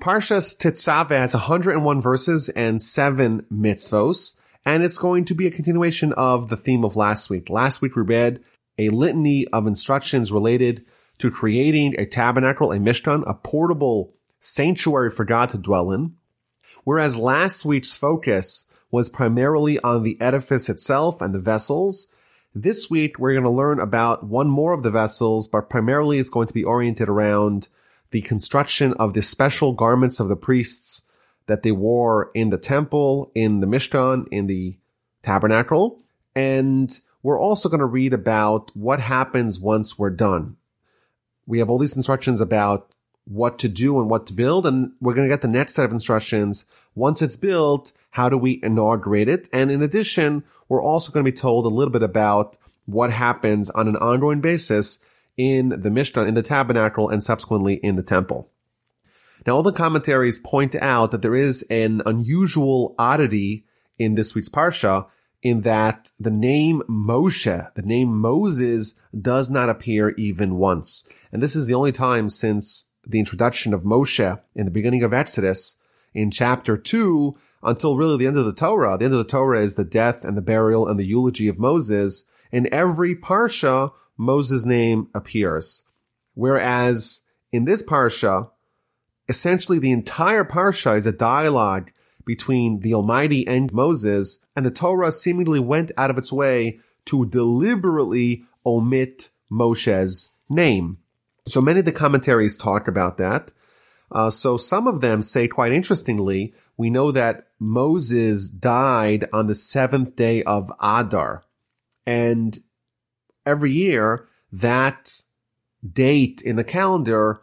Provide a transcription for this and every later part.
Parshas Tetzaveh has 101 verses and seven mitzvos, and it's going to be a continuation of the theme of last week. Last week we read a litany of instructions related to creating a tabernacle, a mishkan, a portable sanctuary for God to dwell in. Whereas last week's focus was primarily on the edifice itself and the vessels. This week we're going to learn about one more of the vessels, but primarily it's going to be oriented around the construction of the special garments of the priests that they wore in the temple, in the Mishkan, in the tabernacle. And we're also going to read about what happens once we're done. We have all these instructions about what to do and what to build. And we're going to get the next set of instructions. Once it's built, how do we inaugurate it? And in addition, we're also going to be told a little bit about what happens on an ongoing basis in the Mishkan, in the tabernacle, and subsequently in the temple. Now, all the commentaries point out that there is an unusual oddity in this week's Parsha in that the name Moshe, the name Moses does not appear even once. And this is the only time since the introduction of Moshe in the beginning of Exodus in chapter two until really the end of the Torah. The end of the Torah is the death and the burial and the eulogy of Moses. In every Parsha, Moses' name appears. Whereas in this Parsha, essentially the entire Parsha is a dialogue between the Almighty and Moses, and the Torah seemingly went out of its way to deliberately omit Moshe's name. So many of the commentaries talk about that. Uh, so some of them say quite interestingly, we know that Moses died on the seventh day of Adar. And every year that date in the calendar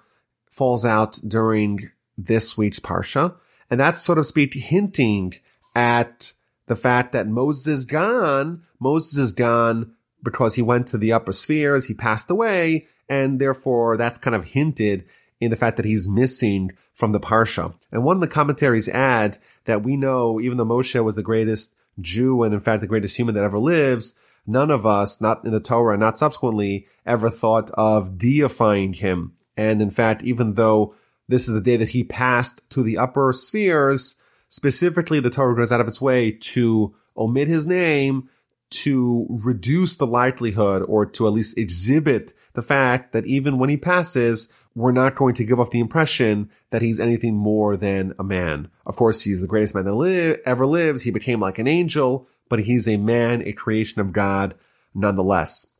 falls out during this week's Parsha. And that's sort of speak hinting at the fact that Moses is gone. Moses is gone because he went to the upper spheres. He passed away. And therefore that's kind of hinted in the fact that he's missing from the Parsha. And one of the commentaries add that we know, even though Moshe was the greatest Jew and in fact the greatest human that ever lives, none of us, not in the Torah, not subsequently, ever thought of deifying him. And in fact, even though this is the day that he passed to the upper spheres, specifically the Torah goes out of its way to omit his name to reduce the likelihood or to at least exhibit the fact that even when he passes, we're not going to give off the impression that he's anything more than a man. Of course, he's the greatest man that li- ever lives. He became like an angel, but he's a man, a creation of God nonetheless.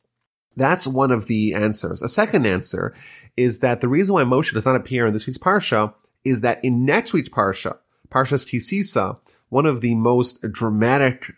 That's one of the answers. A second answer is that the reason why Moshe does not appear in this week's Parsha is that in next week's Parsha, Parshas Ki Sisa, one of the most dramatic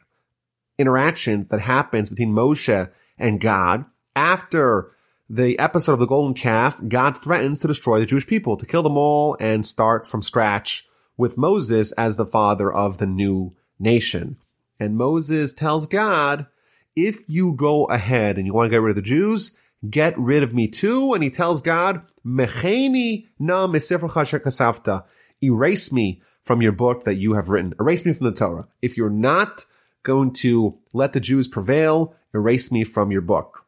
interactions that happens between Moshe and God after the episode of the golden calf, God threatens to destroy the Jewish people, to kill them all and start from scratch with Moses as the father of the new nation. And Moses tells God, if you go ahead and you want to get rid of the Jews, get rid of me too. And he tells God, Mecheni na kasafta. Erase me from your book that you have written. Erase me from the Torah. If you're not going to let the Jews prevail, erase me from your book.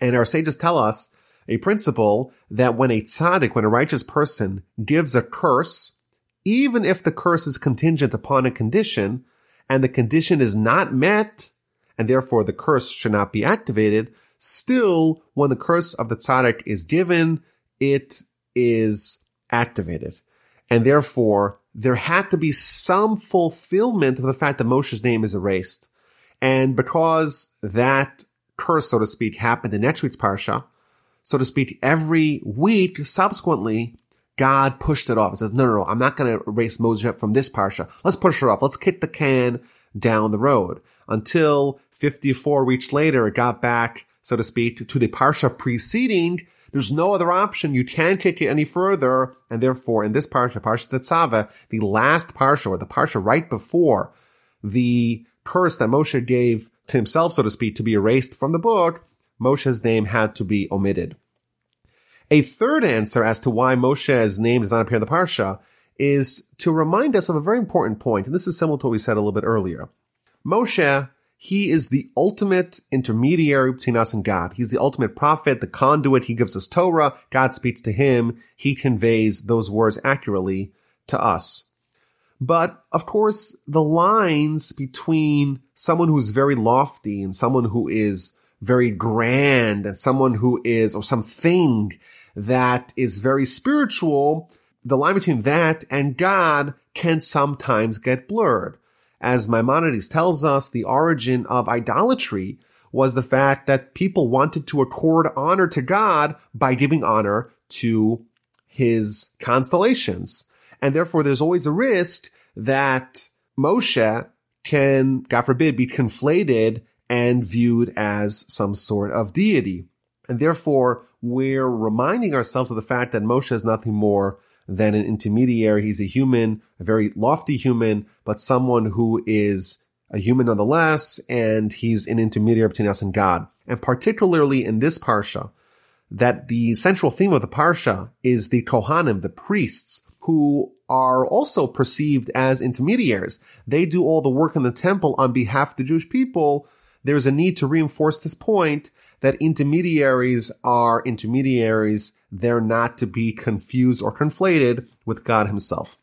And our sages tell us a principle that when a tzaddik, when a righteous person gives a curse, even if the curse is contingent upon a condition and the condition is not met and therefore the curse should not be activated, still when the curse of the tzaddik is given, it is activated. And therefore there had to be some fulfillment of the fact that Moshe's name is erased. And because that curse, so to speak, happened in next week's parsha, so to speak, every week subsequently, God pushed it off. It says, no, no, no, I'm not going to erase Moses from this parsha. Let's push her off. Let's kick the can down the road until 54 weeks later, it got back, so to speak, to the parsha preceding there's no other option. You can't kick it any further. And therefore, in this parsha, Parsha Tetzaveh, the last parsha, or the parsha right before the curse that Moshe gave to himself, so to speak, to be erased from the book, Moshe's name had to be omitted. A third answer as to why Moshe's name does not appear in the parsha is to remind us of a very important point, and this is similar to what we said a little bit earlier. Moshe he is the ultimate intermediary between us and God. He's the ultimate prophet, the conduit. He gives us Torah. God speaks to him. He conveys those words accurately to us. But of course, the lines between someone who's very lofty and someone who is very grand and someone who is, or something that is very spiritual, the line between that and God can sometimes get blurred. As Maimonides tells us, the origin of idolatry was the fact that people wanted to accord honor to God by giving honor to his constellations. And therefore there's always a risk that Moshe can, God forbid, be conflated and viewed as some sort of deity. And therefore we're reminding ourselves of the fact that Moshe is nothing more than an intermediary. He's a human, a very lofty human, but someone who is a human nonetheless, and he's an intermediary between us and God. And particularly in this parsha, that the central theme of the parsha is the Kohanim, the priests, who are also perceived as intermediaries. They do all the work in the temple on behalf of the Jewish people. There's a need to reinforce this point that intermediaries are intermediaries. They're not to be confused or conflated with God himself.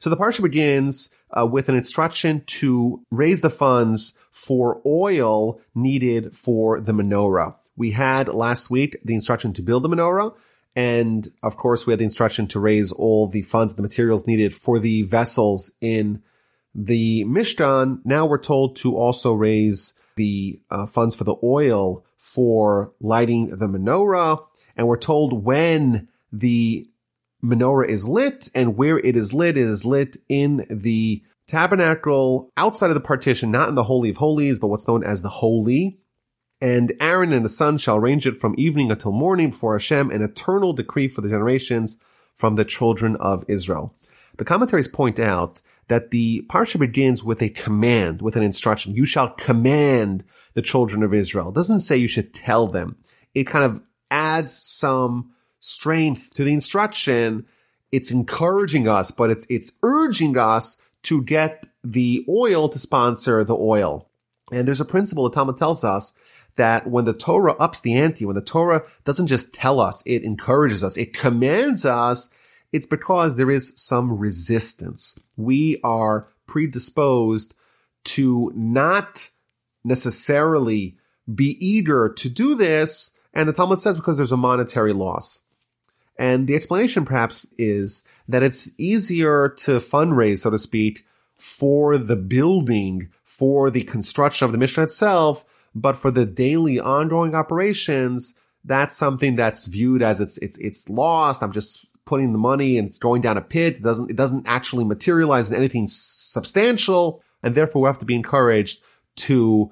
So the parsha begins uh, with an instruction to raise the funds for oil needed for the menorah. We had last week the instruction to build the menorah. And of course, we had the instruction to raise all the funds, the materials needed for the vessels in the Mishkan. Now we're told to also raise the uh, funds for the oil for lighting the menorah. And we're told when the menorah is lit and where it is lit. It is lit in the tabernacle outside of the partition, not in the Holy of Holies, but what's known as the Holy. And Aaron and the son shall arrange it from evening until morning before Hashem, an eternal decree for the generations from the children of Israel. The commentaries point out that the parsha begins with a command, with an instruction. You shall command the children of Israel. It doesn't say you should tell them. It kind of adds some strength to the instruction. It's encouraging us, but it's, it's urging us to get the oil to sponsor the oil. And there's a principle the Talmud tells us that when the Torah ups the ante, when the Torah doesn't just tell us, it encourages us, it commands us, it's because there is some resistance. We are predisposed to not necessarily be eager to do this. And the Talmud says because there's a monetary loss. And the explanation perhaps is that it's easier to fundraise, so to speak, for the building, for the construction of the mission itself, but for the daily ongoing operations, that's something that's viewed as it's, it's, it's lost. I'm just putting the money and it's going down a pit. It doesn't, it doesn't actually materialize in anything substantial. And therefore we have to be encouraged to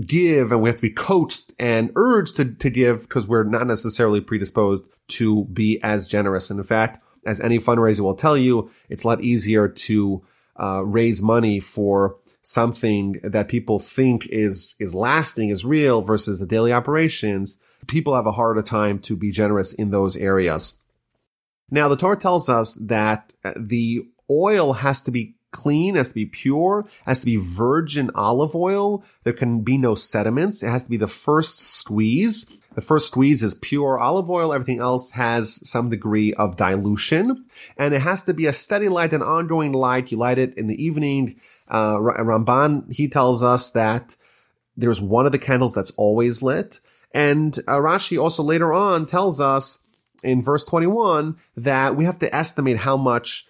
give and we have to be coached and urged to, to give because we're not necessarily predisposed to be as generous. And in fact, as any fundraiser will tell you, it's a lot easier to uh, raise money for something that people think is is lasting, is real versus the daily operations. People have a harder time to be generous in those areas. Now, the Torah tells us that the oil has to be clean, has to be pure, has to be virgin olive oil. There can be no sediments. It has to be the first squeeze. The first squeeze is pure olive oil. Everything else has some degree of dilution. And it has to be a steady light, an ongoing light. You light it in the evening. Uh, Ramban, he tells us that there's one of the candles that's always lit. And uh, Rashi also later on tells us in verse 21 that we have to estimate how much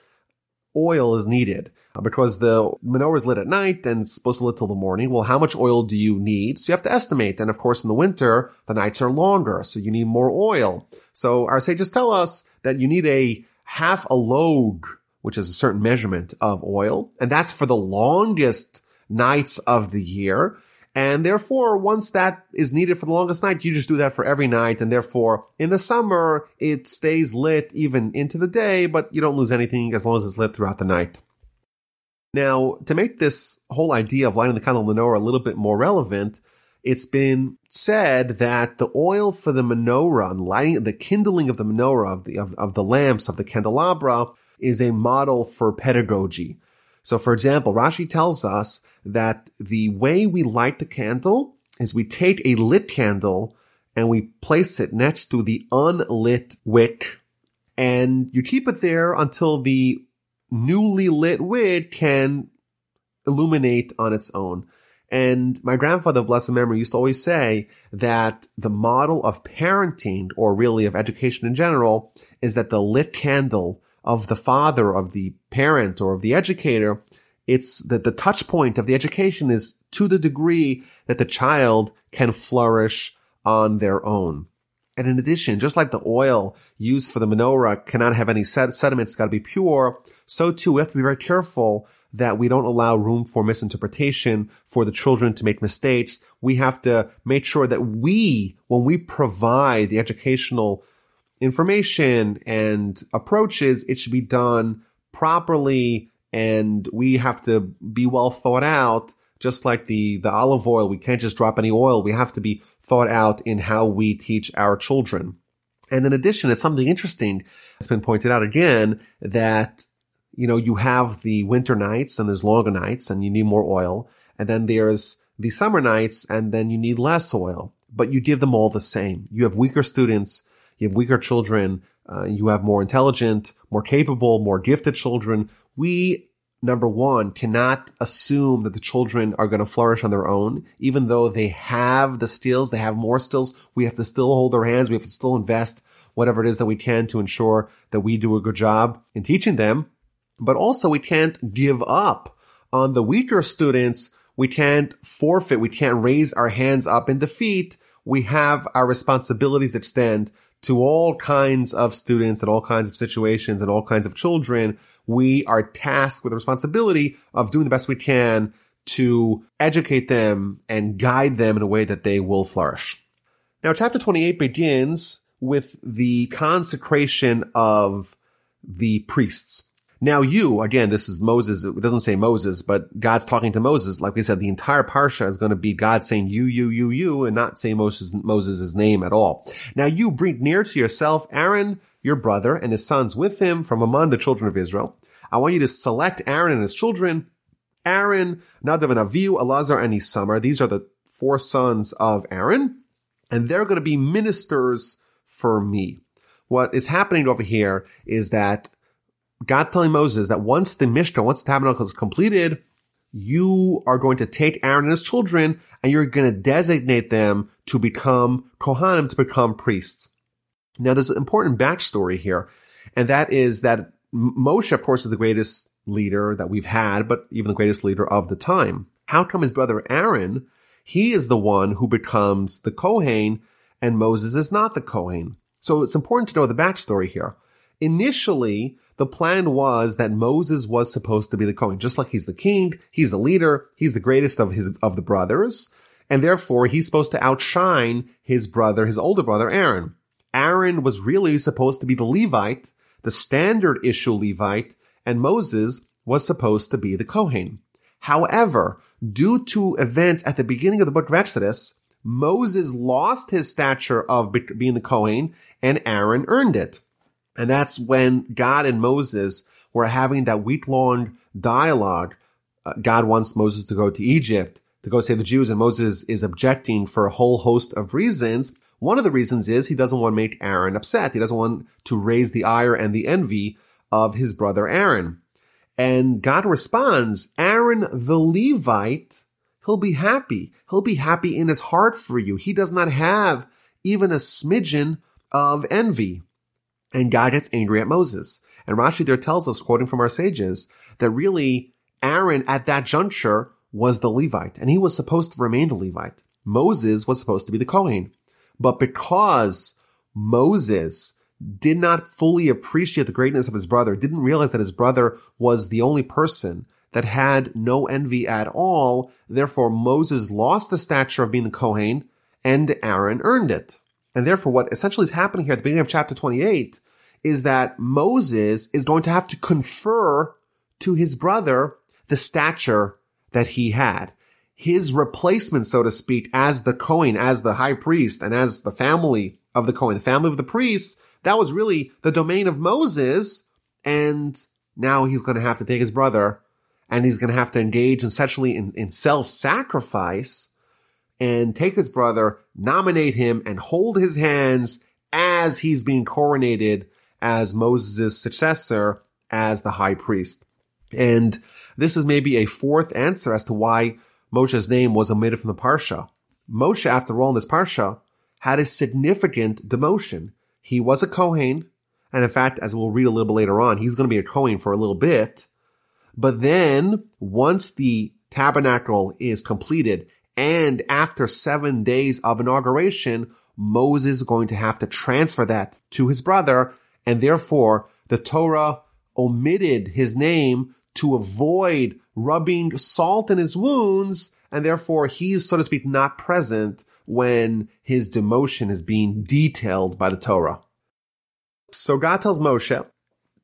oil is needed. Uh, because the menorah is lit at night and it's supposed to lit till the morning. Well, how much oil do you need? So you have to estimate. And of course, in the winter, the nights are longer. So you need more oil. So our sages tell us that you need a half a log, which is a certain measurement of oil. And that's for the longest nights of the year. And therefore, once that is needed for the longest night, you just do that for every night. And therefore, in the summer, it stays lit even into the day, but you don't lose anything as long as it's lit throughout the night. Now, to make this whole idea of lighting the candle menorah a little bit more relevant, it's been said that the oil for the menorah and lighting, the kindling of the menorah, of the, of, of the lamps, of the candelabra, is a model for pedagogy. So for example, Rashi tells us that the way we light the candle is we take a lit candle and we place it next to the unlit wick and you keep it there until the newly lit wick can illuminate on its own. And my grandfather, blessed memory, used to always say that the model of parenting, or really of education in general, is that the lit candle of the father, of the parent, or of the educator, it's that the touch point of the education is to the degree that the child can flourish on their own. And in addition, just like the oil used for the menorah cannot have any sediments, it's got to be pure, so too we have to be very careful that we don't allow room for misinterpretation, for the children to make mistakes. We have to make sure that we, when we provide the educational information and approaches, it should be done properly and we have to be well thought out just like the, the olive oil, we can't just drop any oil. We have to be thought out in how we teach our children. And in addition, it's something interesting. It's been pointed out again that, you know, you have the winter nights and there's longer nights and you need more oil. And then there's the summer nights and then you need less oil, but you give them all the same. You have weaker students. You have weaker children. Uh, you have more intelligent, more capable, more gifted children. We number one, cannot assume that the children are going to flourish on their own, even though they have the skills, they have more skills. We have to still hold their hands. We have to still invest whatever it is that we can to ensure that we do a good job in teaching them. But also we can't give up on the weaker students. We can't forfeit. We can't raise our hands up in defeat. We have our responsibilities extend to all kinds of students and all kinds of situations and all kinds of children, we are tasked with the responsibility of doing the best we can to educate them and guide them in a way that they will flourish. Now, chapter 28 begins with the consecration of the priests. Now you, again, this is Moses. It doesn't say Moses, but God's talking to Moses. Like we said, the entire parsha is going to be God saying you, you, you, you, and not say Moses, Moses' name at all. Now you bring near to yourself Aaron, your brother, and his sons with him from among the children of Israel. I want you to select Aaron and his children. Aaron, Nadav and Avihu, Elazar and Isamar. These are the four sons of Aaron, and they're going to be ministers for me. What is happening over here is that God telling Moses that once the Mishkan, once the tabernacle is completed, you are going to take Aaron and his children and you're going to designate them to become Kohanim, to become priests. Now there's an important backstory here, and that is that Moshe, of course, is the greatest leader that we've had, but even the greatest leader of the time. How come his brother Aaron, he is the one who becomes the Kohen and Moses is not the Kohen? So it's important to know the backstory here. Initially, the plan was that Moses was supposed to be the Kohen, just like he's the king, he's the leader, he's the greatest of his, of the brothers, and therefore he's supposed to outshine his brother, his older brother Aaron. Aaron was really supposed to be the Levite, the standard issue Levite, and Moses was supposed to be the Kohen. However, due to events at the beginning of the book of Exodus, Moses lost his stature of being the Kohen and Aaron earned it. And that's when God and Moses were having that week long dialogue. Uh, God wants Moses to go to Egypt to go save the Jews and Moses is objecting for a whole host of reasons. One of the reasons is he doesn't want to make Aaron upset. He doesn't want to raise the ire and the envy of his brother Aaron. And God responds, Aaron the Levite, he'll be happy. He'll be happy in his heart for you. He does not have even a smidgen of envy. And God gets angry at Moses. And Rashi there tells us, quoting from our sages, that really Aaron at that juncture was the Levite and he was supposed to remain the Levite. Moses was supposed to be the Kohen. But because Moses did not fully appreciate the greatness of his brother, didn't realize that his brother was the only person that had no envy at all, therefore Moses lost the stature of being the Kohen and Aaron earned it. And therefore what essentially is happening here at the beginning of chapter 28 is that Moses is going to have to confer to his brother the stature that he had. His replacement, so to speak, as the Kohen, as the high priest, and as the family of the Kohen, the family of the priests, that was really the domain of Moses. And now he's going to have to take his brother and he's going to have to engage essentially in, in self-sacrifice and take his brother, nominate him, and hold his hands as he's being coronated as Moses' successor as the high priest. And this is maybe a fourth answer as to why Moshe's name was omitted from the Parsha. Moshe, after all, in this Parsha, had a significant demotion. He was a Kohen, and in fact, as we'll read a little bit later on, he's going to be a Kohen for a little bit. But then, once the tabernacle is completed, and after seven days of inauguration, Moses is going to have to transfer that to his brother, and therefore the Torah omitted his name to avoid rubbing salt in his wounds, and therefore he's, so to speak, not present when his demotion is being detailed by the Torah. So God tells Moshe,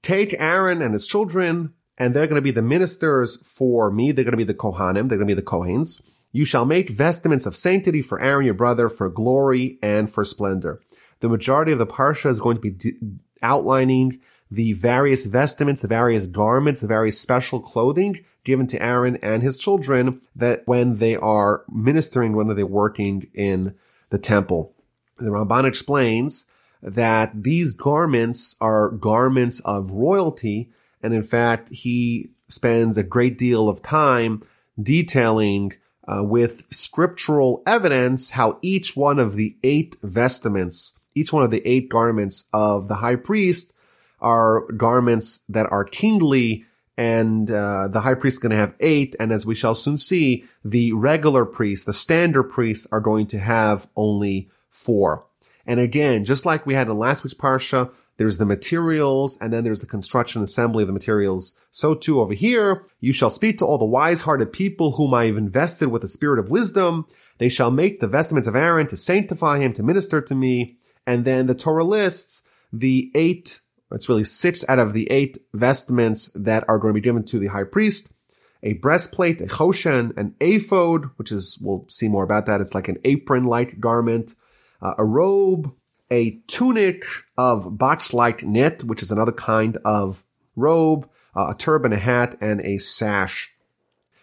take Aaron and his children, and they're going to be the ministers for me. They're going to be the Kohanim. They're going to be the Kohens. You shall make vestments of sanctity for Aaron your brother for glory and for splendor. The majority of the Parsha is going to be de- outlining the various vestments, the various garments, the various special clothing given to Aaron and his children that when they are ministering, when they're working in the temple. The Ramban explains that these garments are garments of royalty. And in fact, he spends a great deal of time detailing uh, with scriptural evidence how each one of the eight vestments, each one of the eight garments of the high priest are garments that are kingly and uh, the high priest is going to have eight. And as we shall soon see, the regular priests, the standard priests are going to have only four. And again, just like we had in last week's parsha, there's the materials and then there's the construction assembly of the materials. So too over here, you shall speak to all the wise-hearted people whom I have invested with the spirit of wisdom. They shall make the vestments of Aaron to sanctify him, to minister to me. And then the Torah lists the eight it's really six out of the eight vestments that are going to be given to the high priest. A breastplate, a choshen, an ephod, which is, we'll see more about that. It's like an apron-like garment, uh, a robe, a tunic of box-like knit, which is another kind of robe, uh, a turban, a hat, and a sash.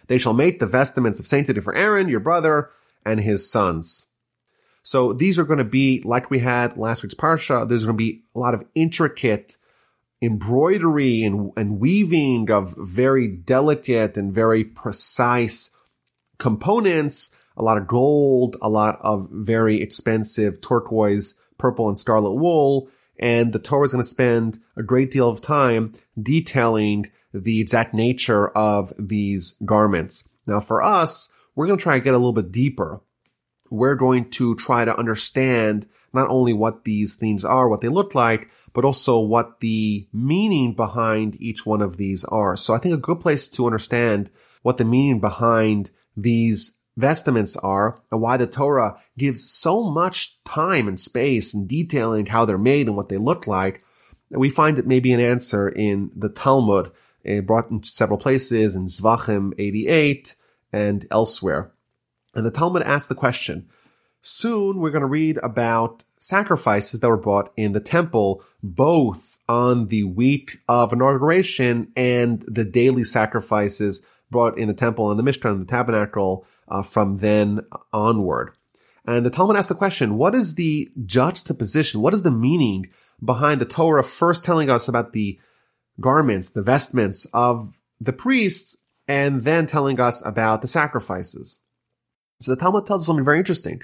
They shall make the vestments of sanctity for Aaron, your brother, and his sons. So these are going to be, like we had last week's Parsha, there's going to be a lot of intricate embroidery and, and weaving of very delicate and very precise components, a lot of gold, a lot of very expensive turquoise, purple and scarlet wool. And the Torah is going to spend a great deal of time detailing the exact nature of these garments. Now for us, we're going to try and get a little bit deeper we're going to try to understand not only what these things are, what they look like, but also what the meaning behind each one of these are. So I think a good place to understand what the meaning behind these vestments are and why the Torah gives so much time and space and detailing how they're made and what they look like. We find it maybe an answer in the Talmud, uh, brought in several places in Zvachim 88 and elsewhere. And the Talmud asks the question, soon we're going to read about sacrifices that were brought in the temple, both on the week of inauguration and the daily sacrifices brought in the temple and the Mishkan and the tabernacle uh, from then onward. And the Talmud asks the question, what is the juxtaposition? What is the meaning behind the Torah first telling us about the garments, the vestments of the priests, and then telling us about the sacrifices? So the Talmud tells us something very interesting.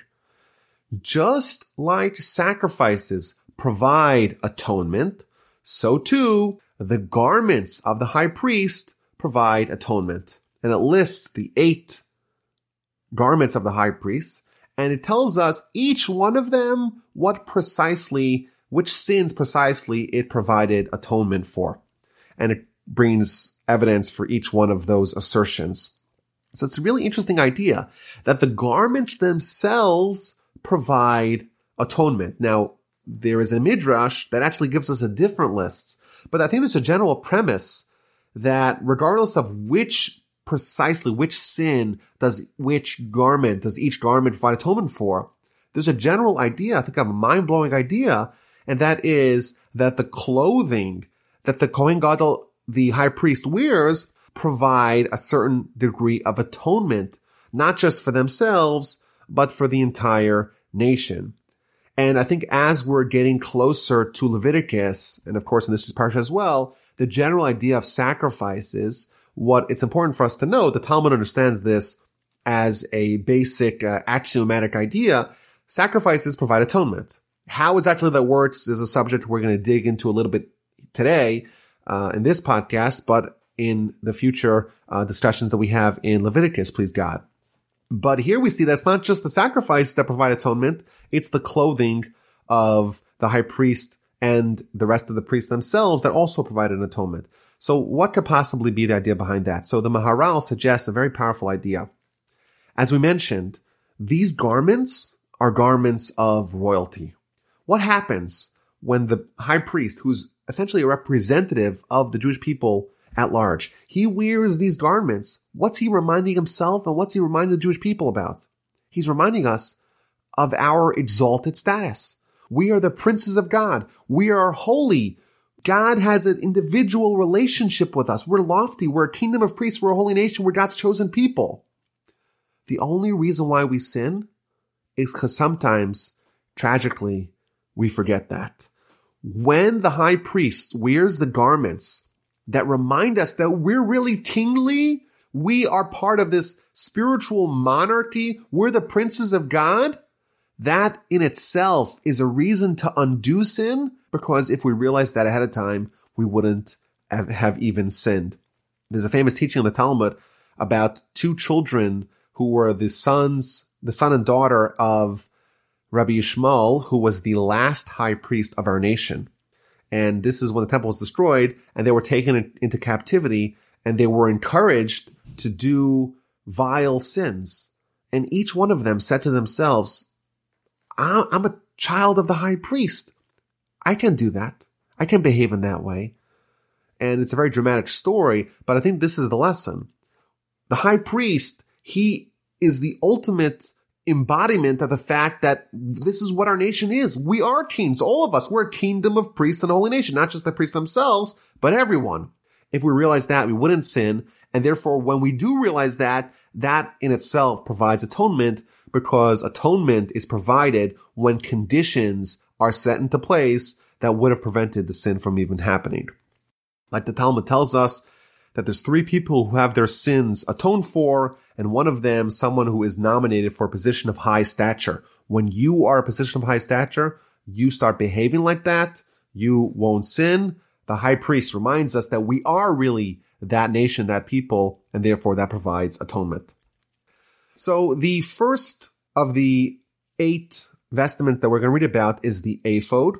Just like sacrifices provide atonement, so too the garments of the high priest provide atonement. And it lists the eight garments of the high priest, and it tells us each one of them what precisely, which sins precisely it provided atonement for. And it brings evidence for each one of those assertions. So it's a really interesting idea that the garments themselves provide atonement. Now, there is a midrash that actually gives us a different list, but I think there's a general premise that regardless of which precisely which sin does which garment does each garment provide atonement for, there's a general idea, I think of a mind-blowing idea, and that is that the clothing that the Kohen Gadol, the high priest wears provide a certain degree of atonement, not just for themselves, but for the entire nation. And I think as we're getting closer to Leviticus, and of course in this parsha as well, the general idea of sacrifices, what it's important for us to know, the Talmud understands this as a basic uh, axiomatic idea. Sacrifices provide atonement. How exactly that works is a subject we're going to dig into a little bit today uh, in this podcast, but in the future uh, discussions that we have in Leviticus, please God. But here we see that's not just the sacrifices that provide atonement, it's the clothing of the high priest and the rest of the priests themselves that also provide an atonement. So what could possibly be the idea behind that? So the Maharal suggests a very powerful idea. As we mentioned, these garments are garments of royalty. What happens when the high priest, who's essentially a representative of the Jewish people at large, he wears these garments? What's he reminding himself and what's he reminding the Jewish people about? He's reminding us of our exalted status. We are the princes of God. We are holy. God has an individual relationship with us. We're lofty. We're a kingdom of priests. We're a holy nation. We're God's chosen people. The only reason why we sin is because sometimes, tragically, we forget that. When the high priest wears the garments that remind us that we're really kingly, we are part of this spiritual monarchy, we're the princes of God, that in itself is a reason to undo sin because if we realized that ahead of time, we wouldn't have even sinned. There's a famous teaching in the Talmud about two children who were the sons, the son and daughter of Rabbi Yishmael, who was the last high priest of our nation. And this is when the temple was destroyed and they were taken into captivity and they were encouraged to do vile sins. And each one of them said to themselves, I'm a child of the high priest. I can do that. I can behave in that way. And it's a very dramatic story, but I think this is the lesson. The high priest he is the ultimate embodiment of the fact that this is what our nation is. We are kings, all of us. We're a kingdom of priests and holy nation, not just the priests themselves, but everyone. If we realize that, we wouldn't sin. And therefore, when we do realize that, that in itself provides atonement because atonement is provided when conditions are set into place that would have prevented the sin from even happening. Like the Talmud tells us, that there's three people who have their sins atoned for, and one of them, someone who is nominated for a position of high stature. When you are a position of high stature, you start behaving like that, you won't sin. The high priest reminds us that we are really that nation, that people, and therefore that provides atonement. So the first of the eight vestments that we're going to read about is the ephod.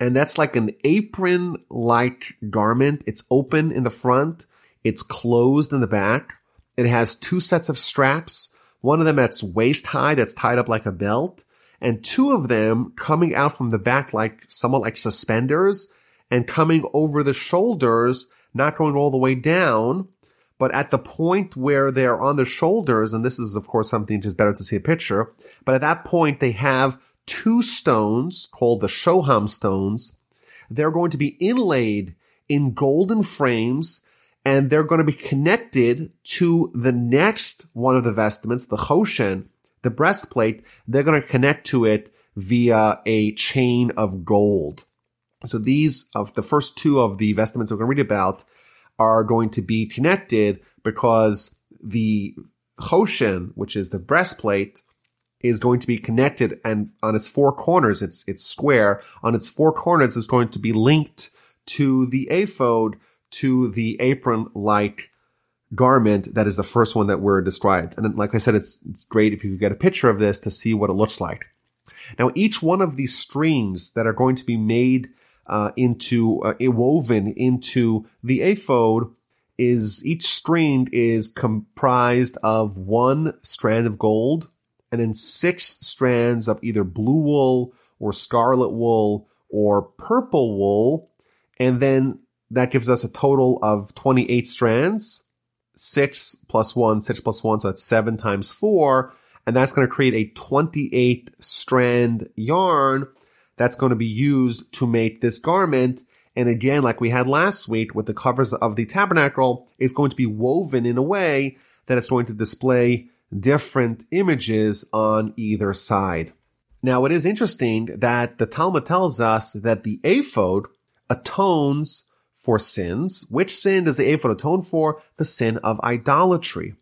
And that's like an apron like garment. It's open in the front. It's closed in the back. It has two sets of straps. One of them that's waist high, that's tied up like a belt, and two of them coming out from the back like somewhat like suspenders and coming over the shoulders, not going all the way down, but at the point where they're on the shoulders, and this is of course something just better to see a picture, but at that point they have two stones called the Shoham stones. They're going to be inlaid in golden frames and they're going to be connected to the next one of the vestments, the Choshen, the breastplate. They're going to connect to it via a chain of gold. So these of the first two of the vestments we're going to read about are going to be connected because the Choshen, which is the breastplate, is going to be connected and on its four corners, it's, it's square. On its four corners is going to be linked to the ephod to the apron-like garment that is the first one that we're described. And like I said, it's, it's great if you could get a picture of this to see what it looks like. Now, each one of these streams that are going to be made uh, into uh, woven into the ephod is each string is comprised of one strand of gold and then six strands of either blue wool or scarlet wool or purple wool. And then that gives us a total of 28 strands. Six plus one, six plus one. So that's seven times four. And that's going to create a 28 strand yarn that's going to be used to make this garment. And again, like we had last week with the covers of the tabernacle, it's going to be woven in a way that it's going to display different images on either side. Now, it is interesting that the Talmud tells us that the ephod atones for sins. Which sin does the ephod atone for? The sin of idolatry.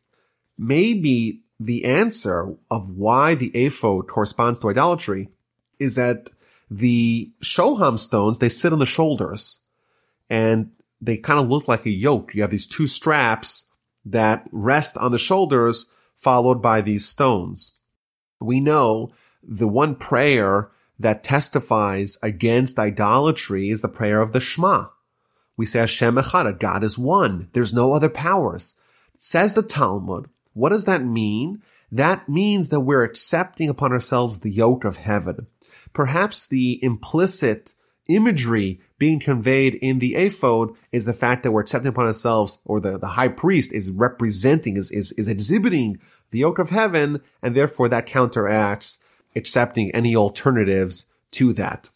Maybe the answer of why the ephod corresponds to idolatry is that the shoham stones, they sit on the shoulders and they kind of look like a yoke. You have these two straps that rest on the shoulders followed by these stones. We know the one prayer that testifies against idolatry is the prayer of the Shema. We say Hashem Echad, God is one. There's no other powers. Says the Talmud. What does that mean? That means that we're accepting upon ourselves the yoke of heaven. Perhaps the implicit imagery being conveyed in the ephod is the fact that we're accepting upon ourselves, or the, the high priest is representing, is, is, is exhibiting the yoke of heaven, and therefore that counteracts accepting any alternatives to that.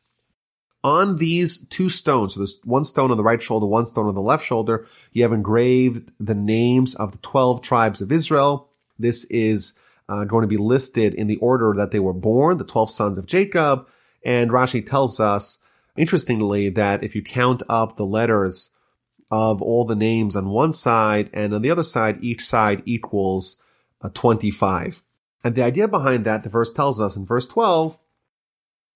On these two stones, so there's one stone on the right shoulder, one stone on the left shoulder, you have engraved the names of the 12 tribes of Israel. This is uh, going to be listed in the order that they were born, the 12 sons of Jacob. And Rashi tells us, interestingly, that if you count up the letters of all the names on one side and on the other side, each side equals uh, 25. And the idea behind that, the verse tells us in verse 12,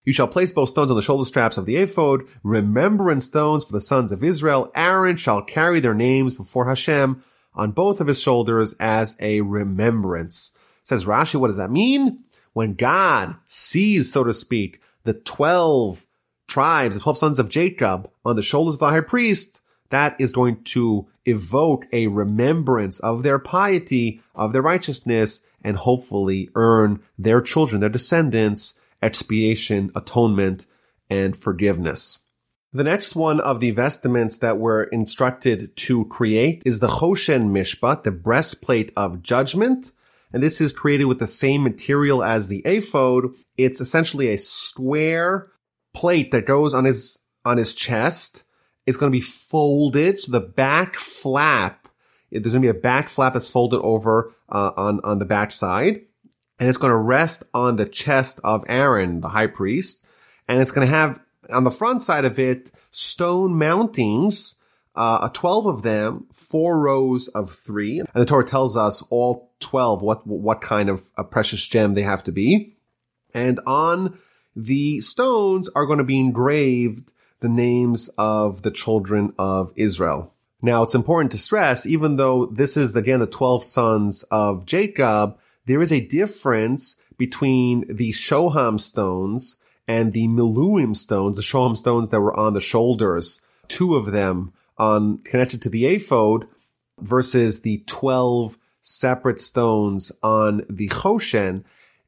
you shall place both stones on the shoulder straps of the ephod, remembrance stones for the sons of Israel. Aaron shall carry their names before Hashem on both of his shoulders as a remembrance. Says Rashi, what does that mean? When God sees, so to speak, the 12 tribes, the 12 sons of Jacob on the shoulders of the high priest, that is going to evoke a remembrance of their piety, of their righteousness, and hopefully earn their children, their descendants, expiation, atonement, and forgiveness. The next one of the vestments that we're instructed to create is the Choshen Mishpat, the breastplate of judgment. And this is created with the same material as the ephod. It's essentially a square plate that goes on his, on his chest. is going to be folded. So the back flap there's going to be a back flap that's folded over uh, on on the back side, and it's going to rest on the chest of Aaron, the high priest, and it's going to have on the front side of it stone mountings. Uh, 12 of them, four rows of three. And the Torah tells us all 12 what, what kind of a precious gem they have to be. And on the stones are going to be engraved the names of the children of Israel. Now it's important to stress, even though this is again the 12 sons of Jacob, there is a difference between the Shoham stones and the Miluim stones, the Shoham stones that were on the shoulders, two of them on connected to the ephod versus the 12 separate stones on the Choshen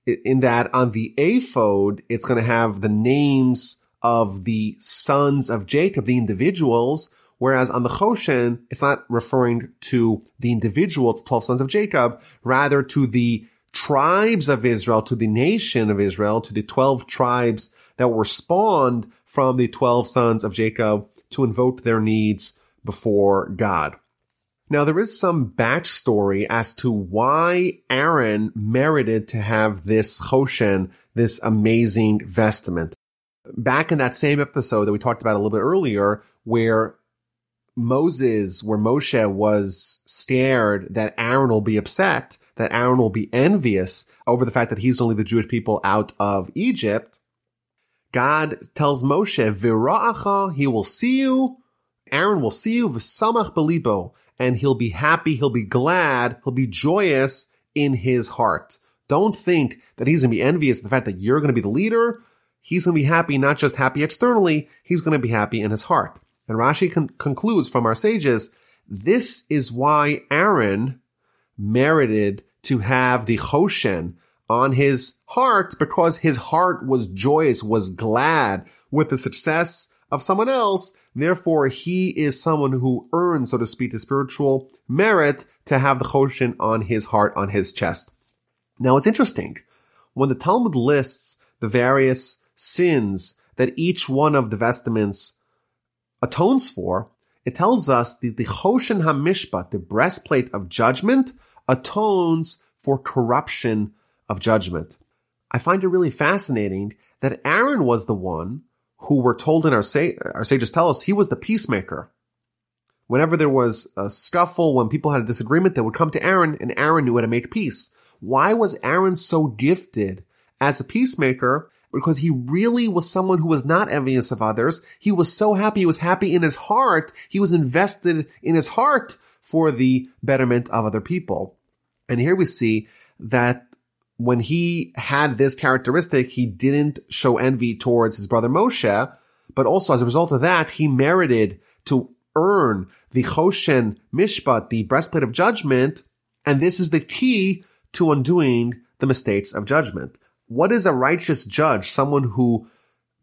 in that on the ephod, it's going to have the names of the sons of Jacob, the individuals, Whereas on the Choshen, it's not referring to the individual, the 12 sons of Jacob, rather to the tribes of Israel, to the nation of Israel, to the 12 tribes that were spawned from the 12 sons of Jacob to invoke their needs before God. Now there is some backstory as to why Aaron merited to have this Choshen, this amazing vestment. Back in that same episode that we talked about a little bit earlier, where Moses, where Moshe was scared that Aaron will be upset, that Aaron will be envious over the fact that he's only the Jewish people out of Egypt, God tells Moshe, Vira'acha, he will see you, Aaron will see you, v'samach belibo, and he'll be happy, he'll be glad, he'll be joyous in his heart. Don't think that he's going to be envious of the fact that you're going to be the leader. He's going to be happy, not just happy externally, he's going to be happy in his heart. And Rashi con- concludes from our sages, this is why Aaron merited to have the Choshen on his heart because his heart was joyous, was glad with the success of someone else. Therefore, he is someone who earns, so to speak, the spiritual merit to have the Choshen on his heart, on his chest. Now, it's interesting. When the Talmud lists the various sins that each one of the vestments atones for, it tells us that the Choshen HaMishpat, the breastplate of judgment, atones for corruption of judgment. I find it really fascinating that Aaron was the one who we're told in our, sa- our sages tell us he was the peacemaker. Whenever there was a scuffle, when people had a disagreement, they would come to Aaron and Aaron knew how to make peace. Why was Aaron so gifted as a peacemaker? Because he really was someone who was not envious of others. He was so happy. He was happy in his heart. He was invested in his heart for the betterment of other people. And here we see that when he had this characteristic, he didn't show envy towards his brother Moshe, but also as a result of that, he merited to earn the Choshen Mishpat, the breastplate of judgment. And this is the key to undoing the mistakes of judgment. What is a righteous judge? Someone who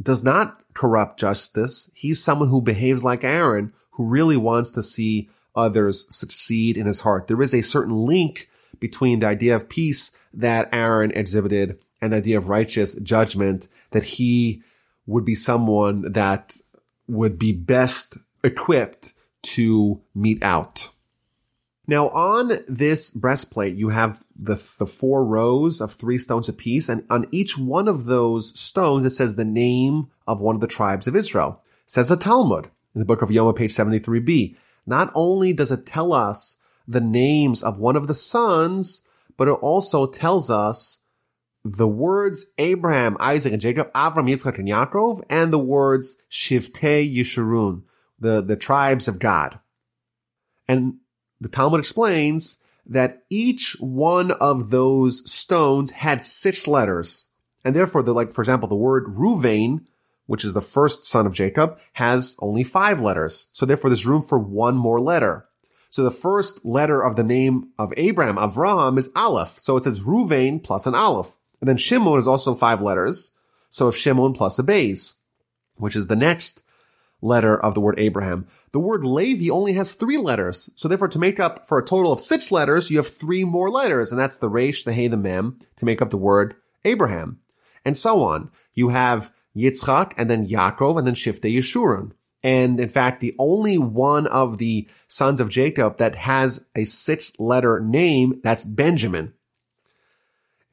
does not corrupt justice. He's someone who behaves like Aaron, who really wants to see others succeed in his heart. There is a certain link between the idea of peace that Aaron exhibited and the idea of righteous judgment that he would be someone that would be best equipped to mete out. Now on this breastplate, you have the, the four rows of three stones apiece, and on each one of those stones, it says the name of one of the tribes of Israel. It says the Talmud in the book of Yoma, page 73b. Not only does it tell us the names of one of the sons, but it also tells us the words Abraham, Isaac, and Jacob, Avram, Yitzchak, and Yaakov, and the words Shivtei Yeshurun, the, the tribes of God. And the Talmud explains that each one of those stones had six letters. And therefore, the, like, for example, the word Ruvain, which is the first son of Jacob, has only five letters. So therefore, there's room for one more letter. So the first letter of the name of Abraham, Avraham, is Aleph. So it says Ruvain plus an Aleph. And then Shimon is also five letters. So if Shimon plus a Bays, which is the next letter of the word Abraham. The word Levi only has three letters. So therefore, to make up for a total of six letters, you have three more letters. And that's the Resh, the Hey, the Mem to make up the word Abraham. And so on. You have Yitzchak and then Yaakov and then Shivtei Yeshurun. And in fact, the only one of the sons of Jacob that has a six letter name, that's Benjamin.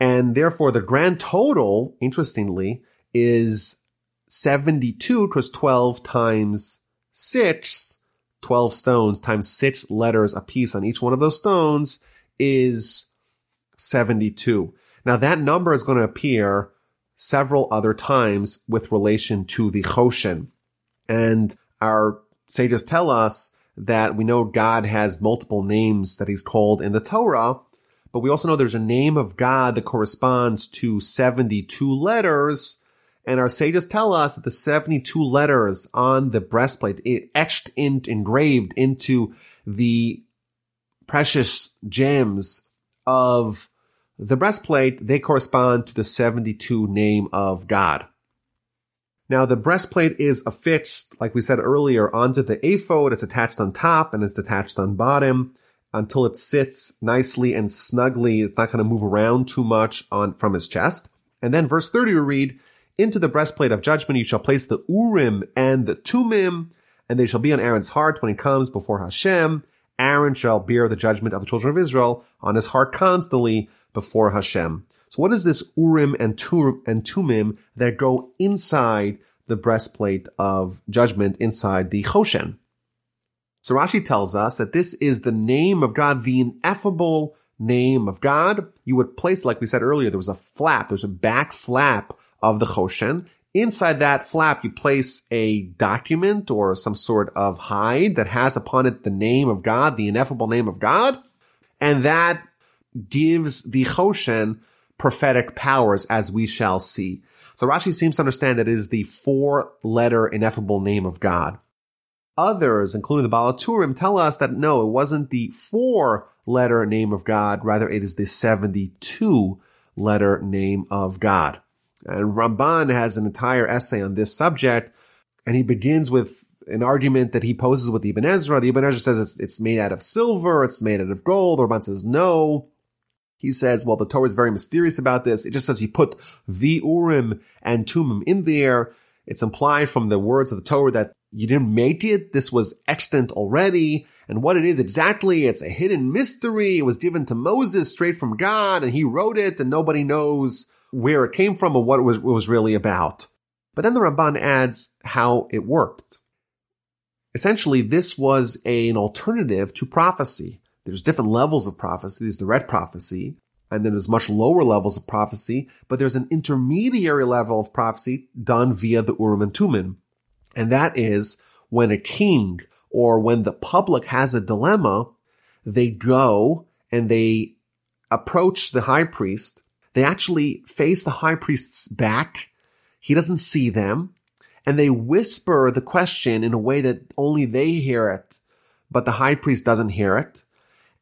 And therefore the grand total, interestingly, is 72 because 12 times 6, 12 stones times 6 letters a piece on each one of those stones is 72. Now that number is going to appear several other times with relation to the Choshen. And our sages tell us that we know God has multiple names that he's called in the Torah, but we also know there's a name of God that corresponds to 72 letters and our sages tell us that the 72 letters on the breastplate, etched in, engraved into the precious gems of the breastplate, they correspond to the 72 name of God. Now the breastplate is affixed, like we said earlier, onto the ephod. It's attached on top and it's attached on bottom until it sits nicely and snugly. It's not going to move around too much on from his chest. And then verse 30 we read, into the breastplate of judgment you shall place the Urim and the Tumim, and they shall be on Aaron's heart when he comes before Hashem. Aaron shall bear the judgment of the children of Israel on his heart constantly before Hashem. So what is this Urim and, Tumim that go inside the breastplate of judgment inside the Choshen? So Rashi tells us that this is the name of God, the ineffable name of God. You would place, like we said earlier, there was a flap, there's a back flap of the Choshen. Inside that flap, you place a document or some sort of hide that has upon it the name of God, the ineffable name of God. And that gives the Choshen prophetic powers as we shall see. So Rashi seems to understand that it is the four letter ineffable name of God. Others, including the Baal HaTurim, tell us that no, it wasn't the four letter name of God. Rather, it is the 72 letter name of God. And Ramban has an entire essay on this subject, and he begins with an argument that he poses with Ibn Ezra. The Ibn Ezra says it's, it's made out of silver, it's made out of gold. Ramban says no. He says, well, the Torah is very mysterious about this. It just says he put the Urim and Tumim in there. It's implied from the words of the Torah that you didn't make it. This was extant already. And what it is exactly, it's a hidden mystery. It was given to Moses straight from God and he wrote it and nobody knows where it came from or what it was, it was really about. But then the Ramban adds how it worked. essentially this was a, an alternative to prophecy. There's different levels of prophecy. There's direct prophecy, and then there's much lower levels of prophecy, but there's an intermediary level of prophecy done via the Urim and Tumim. And that is when a king or when the public has a dilemma, they go and they approach the high priest. They actually face the high priest's back. He doesn't see them and they whisper the question in a way that only they hear it, but the high priest doesn't hear it.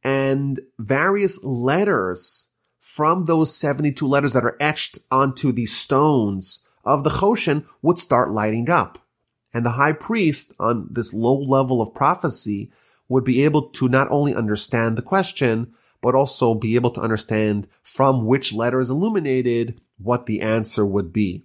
And various letters from those 72 letters that are etched onto the stones of the Choshen would start lighting up. And the high priest on this low level of prophecy would be able to not only understand the question, but also be able to understand from which letter is illuminated what the answer would be.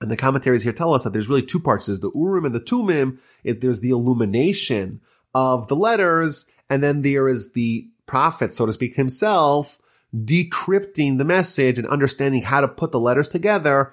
And the commentaries here tell us that there's really two parts. There's the Urim and the Tumim. It, there's the illumination of the letters, and then there is the prophet, so to speak, himself decrypting the message and understanding how to put the letters together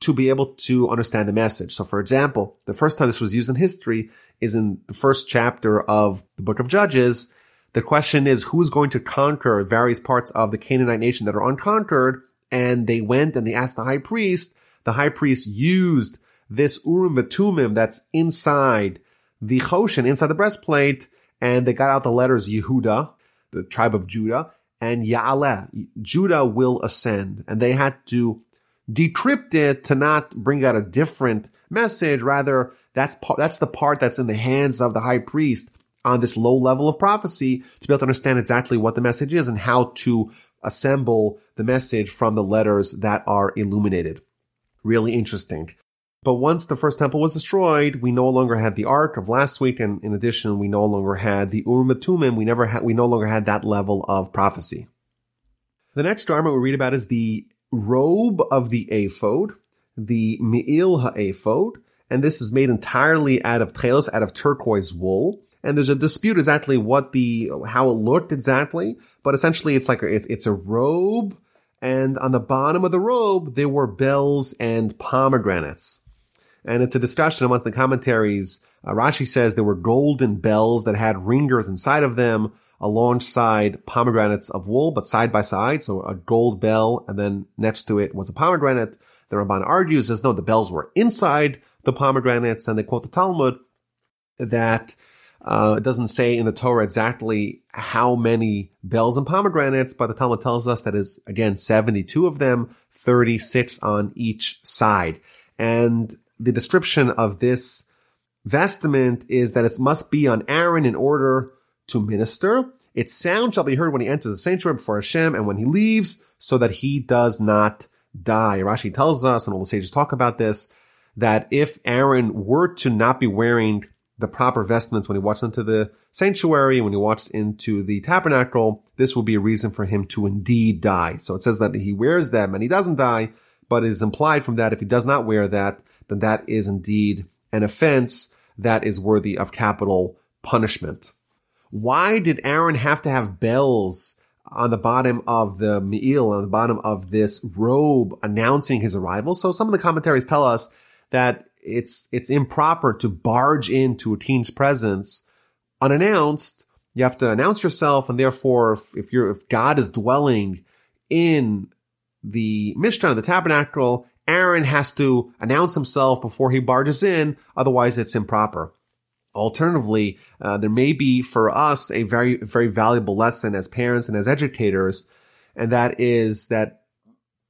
to be able to understand the message. So for example, the first time this was used in history is in the first chapter of the book of Judges. The question is who's going to conquer various parts of the Canaanite nation that are unconquered? And they went and they asked the high priest, the high priest used this Urim Vatumim that's inside the Choshen, inside the breastplate, and they got out the letters Yehuda, the tribe of Judah, and Ya'aleh, Judah will ascend. And they had to decrypt it to not bring out a different message. Rather, that's part, that's the part that's in the hands of the high priest on this low level of prophecy to be able to understand exactly what the message is and how to assemble the message from the letters that are illuminated. Really interesting. But once the first temple was destroyed, we no longer had the ark of last week, and in addition, we no longer had the Urim. We never had, we no longer had that level of prophecy. The next garment we read about is the robe of the ephod, the Me'il ha'ephod, and this is made entirely out of talis, out of turquoise wool. And there's a dispute exactly what the, how it looked exactly, but essentially it's like, a, it's a robe and on the bottom of the robe, there were bells and pomegranates. And it's a discussion amongst the commentaries. Uh, Rashi says there were golden bells that had ringers inside of them alongside pomegranates of wool, but side by side. So a gold bell and then next to it was a pomegranate. The Ramban argues says no, the bells were inside the pomegranates and they quote the Talmud that uh, it doesn't say in the Torah exactly how many bells and pomegranates, but the Talmud tells us that is again 72 of them, 36 on each side. And the description of this vestment is that it must be on Aaron in order to minister. Its sound shall be heard when he enters the sanctuary before Hashem and when he leaves so that he does not die. Rashi tells us, and all the sages talk about this, that if Aaron were to not be wearing the proper vestments when he walks into the sanctuary, when he walks into the tabernacle, this will be a reason for him to indeed die. So it says that he wears them and he doesn't die, but it is implied from that if he does not wear that, then that is indeed an offense that is worthy of capital punishment. Why did Aaron have to have bells on the bottom of the me'il, on the bottom of this robe announcing his arrival? So some of the commentaries tell us that it's it's improper to barge into a king's presence unannounced. You have to announce yourself, and therefore, if, if you're if God is dwelling in the Mishkan, the tabernacle, Aaron has to announce himself before he barges in. Otherwise, it's improper. Alternatively, uh, there may be for us a very very valuable lesson as parents and as educators, and that is that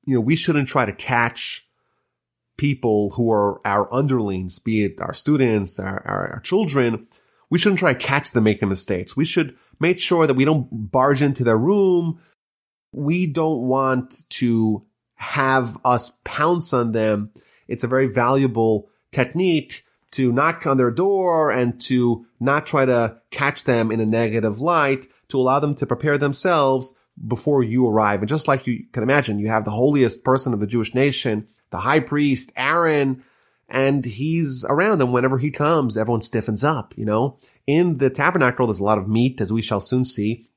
you know we shouldn't try to catch people who are our underlings, be it our students, our, our, our children, we shouldn't try to catch them making mistakes. We should make sure that we don't barge into their room. We don't want to have us pounce on them. It's a very valuable technique to knock on their door and to not try to catch them in a negative light, to allow them to prepare themselves before you arrive. And just like you can imagine, you have the holiest person of the Jewish nation the high priest, Aaron, and he's around and whenever he comes, everyone stiffens up, you know? In the tabernacle, there's a lot of meat, as we shall soon see.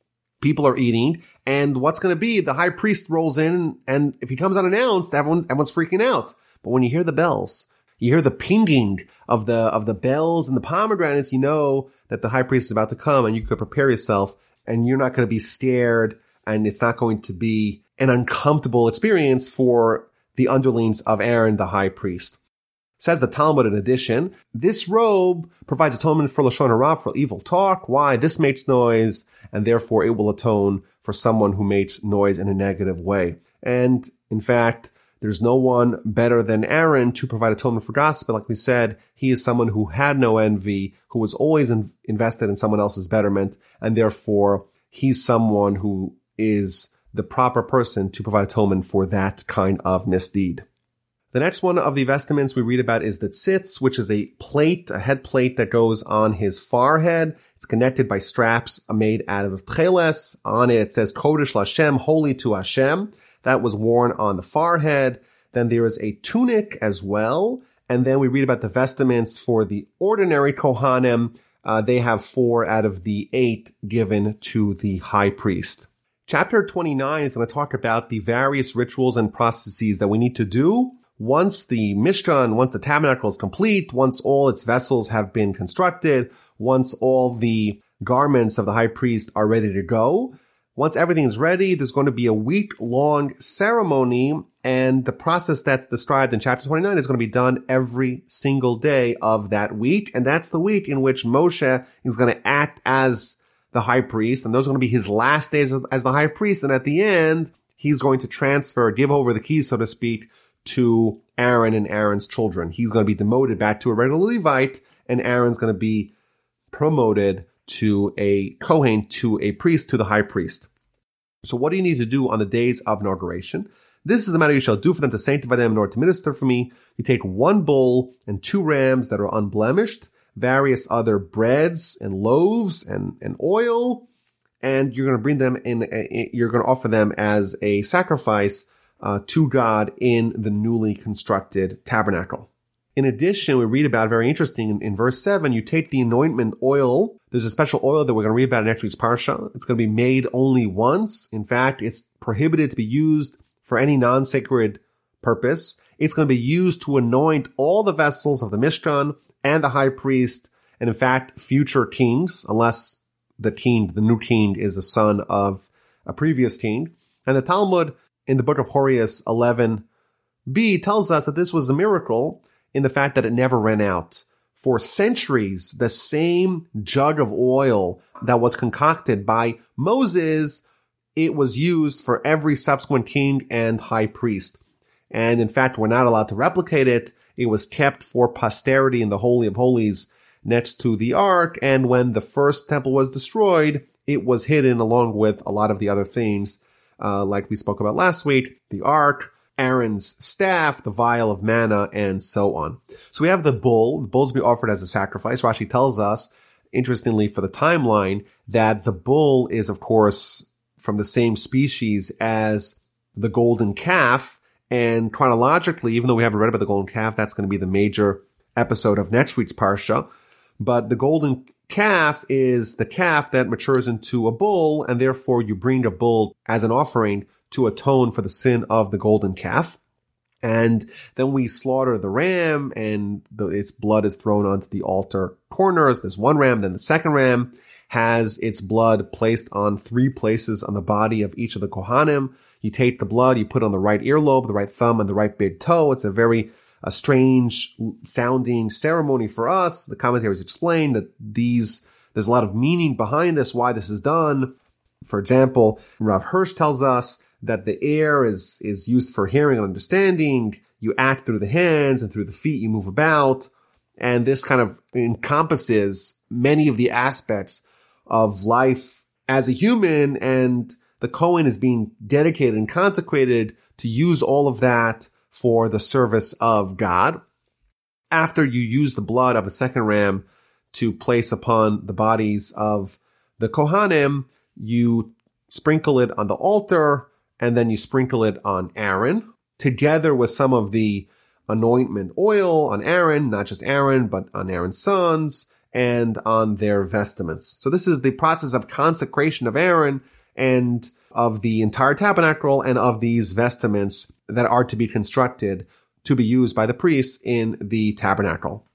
People are eating, and what's going to be? The high priest rolls in, and if he comes unannounced, everyone, everyone's freaking out. But when you hear the bells, you hear the pinging of the, of the bells and the pomegranates, you know that the high priest is about to come and you could prepare yourself and you're not going to be scared and it's not going to be an uncomfortable experience for the underlings of Aaron, the high priest. Says the Talmud in addition, this robe provides atonement for Lashon Hara, for evil talk. Why? This makes noise, and therefore it will atone for someone who makes noise in a negative way. And in fact, there's no one better than Aaron to provide atonement for gossip. Like we said, he is someone who had no envy, who was always in- invested in someone else's betterment, and therefore he's someone who is the proper person to provide atonement for that kind of misdeed. The next one of the vestments we read about is the tzitz, which is a plate, a head plate that goes on his forehead. It's connected by straps made out of tcheles. On it, it says Kodesh Lashem, holy to Hashem. That was worn on the forehead. Then there is a tunic as well. And then we read about the vestments for the ordinary Kohanim. Uh, they have four out of the eight given to the high priest. Chapter 29 is going to talk about the various rituals and processes that we need to do once the Mishkan, once the tabernacle is complete, once all its vessels have been constructed, once all the garments of the high priest are ready to go, once everything is ready, there's going to be a week long ceremony and the process that's described in chapter 29 is going to be done every single day of that week. And that's the week in which Moshe is going to act as the high priest. And those are going to be his last days as the high priest. And at the end, he's going to transfer, give over the keys, so to speak, to Aaron and Aaron's children. He's going to be demoted back to a regular Levite and Aaron's going to be promoted to a Kohen, to a priest, to the high priest. So what do you need to do on the days of inauguration? This is the matter you shall do for them to sanctify them in order to minister for me. You take one bull and two rams that are unblemished, various other breads and loaves and, and oil, and you're going to bring them in, you're going to offer them as a sacrifice uh, to God in the newly constructed tabernacle. In addition, we read about very interesting in, in, verse seven. You take the anointment oil. There's a special oil that we're going to read about in next week's parsha. It's going to be made only once. In fact, it's prohibited to be used for any non-sacred purpose. It's going to be used to anoint all the vessels of the Mishkan and the high priest, and in fact, future kings, unless the king, the new king, is a son of a previous king. And the Talmud in the book of Horayos 11b tells us that this was a miracle in the fact that it never ran out. For centuries, the same jug of oil that was concocted by Moses, it was used for every subsequent king and high priest. And in fact, we're not allowed to replicate it. It was kept for posterity in the Holy of Holies next to the Ark. And when the first temple was destroyed, it was hidden along with a lot of the other things uh, like we spoke about last week, the ark, Aaron's staff, the vial of manna, and so on. So we have the bull. The bull's be offered as a sacrifice. Rashi tells us, interestingly, for the timeline, that the bull is, of course, from the same species as the golden calf. And chronologically, even though we haven't read about the golden calf, that's going to be the major episode of next week's parsha. But the golden calf is the calf that matures into a bull, and therefore you bring a bull as an offering to atone for the sin of the golden calf. And then we slaughter the ram and the, its blood is thrown onto the altar corners. There's one ram, then the second ram has its blood placed on three places on the body of each of the Kohanim. You take the blood, you put on the right earlobe, the right thumb, and the right big toe. It's a very a strange sounding ceremony for us. The commentaries explain that these, there's a lot of meaning behind this, why this is done. For example, Rav Hirsch tells us that the air is, is used for hearing and understanding. You act through the hands and through the feet you move about. And this kind of encompasses many of the aspects of life as a human and the Kohen is being dedicated and consecrated to use all of that for the service of God. After you use the blood of a second ram to place upon the bodies of the Kohanim, you sprinkle it on the altar and then you sprinkle it on Aaron together with some of the anointment oil on Aaron, not just Aaron, but on Aaron's sons and on their vestments. So this is the process of consecration of Aaron and of the entire tabernacle and of these vestments that are to be constructed to be used by the priests in the tabernacle.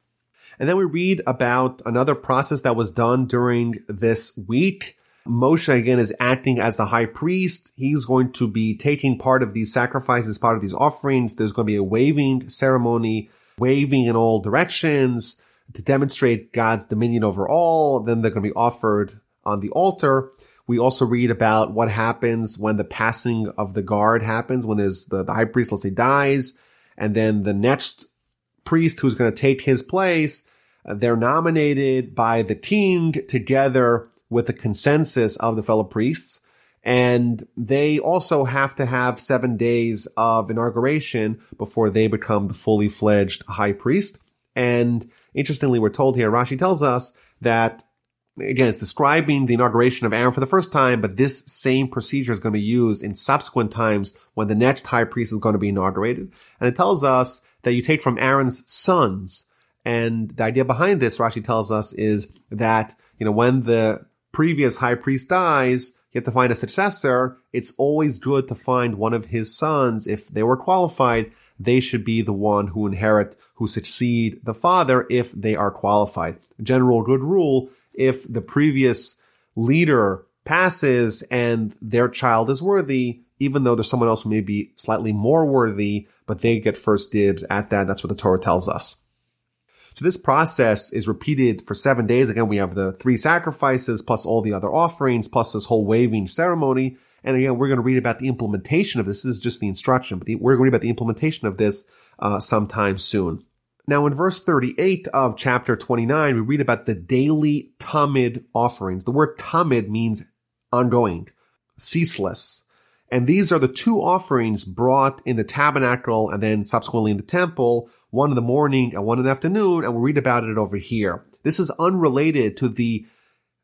And then we read about another process that was done during this week. Moshe again is acting as the high priest. He's going to be taking part of these sacrifices, part of these offerings. There's going to be a waving ceremony, waving in all directions to demonstrate God's dominion over all. Then they're going to be offered on the altar. We also read about what happens when the passing of the guard happens, when there's the, the high priest, let's say, dies, and then the next priest who's going to take his place, uh, they're nominated by the king together with the consensus of the fellow priests. And they also have to have seven days of inauguration before they become the fully fledged high priest. And interestingly, we're told here, Rashi tells us that again, it's describing the inauguration of Aaron for the first time, but this same procedure is going to be used in subsequent times when the next high priest is going to be inaugurated. And it tells us that you take from Aaron's sons. And the idea behind this, Rashi tells us, is that, you know, when the previous high priest dies, you have to find a successor. It's always good to find one of his sons. If they were qualified, they should be the one who inherit, who succeed the father if they are qualified. General good rule, if the previous leader passes and their child is worthy, even though there's someone else who may be slightly more worthy, but they get first dibs at that. That's what the Torah tells us. So this process is repeated for seven days. Again, we have the three sacrifices plus all the other offerings plus this whole waving ceremony. And again, we're going to read about the implementation of this. This is just the instruction, but we're going to read about the implementation of this uh, sometime soon. Now, in verse 38 of chapter 29, we read about the daily tamid offerings. The word tamid means ongoing, ceaseless. And these are the two offerings brought in the tabernacle and then subsequently in the temple, one in the morning and one in the afternoon, and we'll read about it over here. This is unrelated to the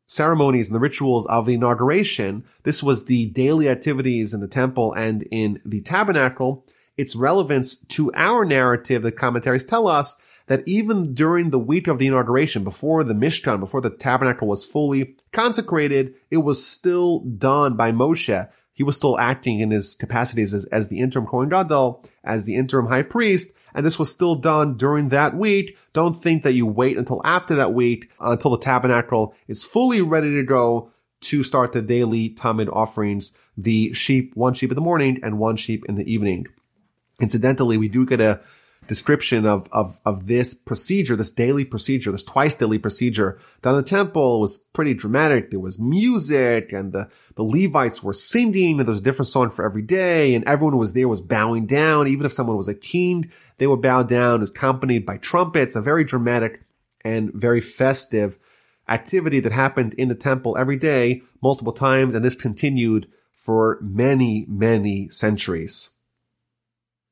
ceremonies and the rituals of the inauguration. This was the daily activities in the temple and in the tabernacle. Its relevance to our narrative, the commentaries tell us that even during the week of the inauguration, before the Mishkan, before the tabernacle was fully consecrated, it was still done by Moshe he was still acting in his capacities as, as the interim Kohen Gadol, as the interim high priest, and this was still done during that week. Don't think that you wait until after that week, until the tabernacle is fully ready to go to start the daily Tamid offerings, the sheep, one sheep in the morning and one sheep in the evening. Incidentally, we do get a description of, of, of this procedure, this daily procedure, this twice daily procedure down the temple was pretty dramatic. There was music and the, the Levites were singing and there was a different song for every day and everyone who was there was bowing down. Even if someone was a king, they would bow down. It was accompanied by trumpets, a very dramatic and very festive activity that happened in the temple every day, multiple times. And this continued for many, many centuries.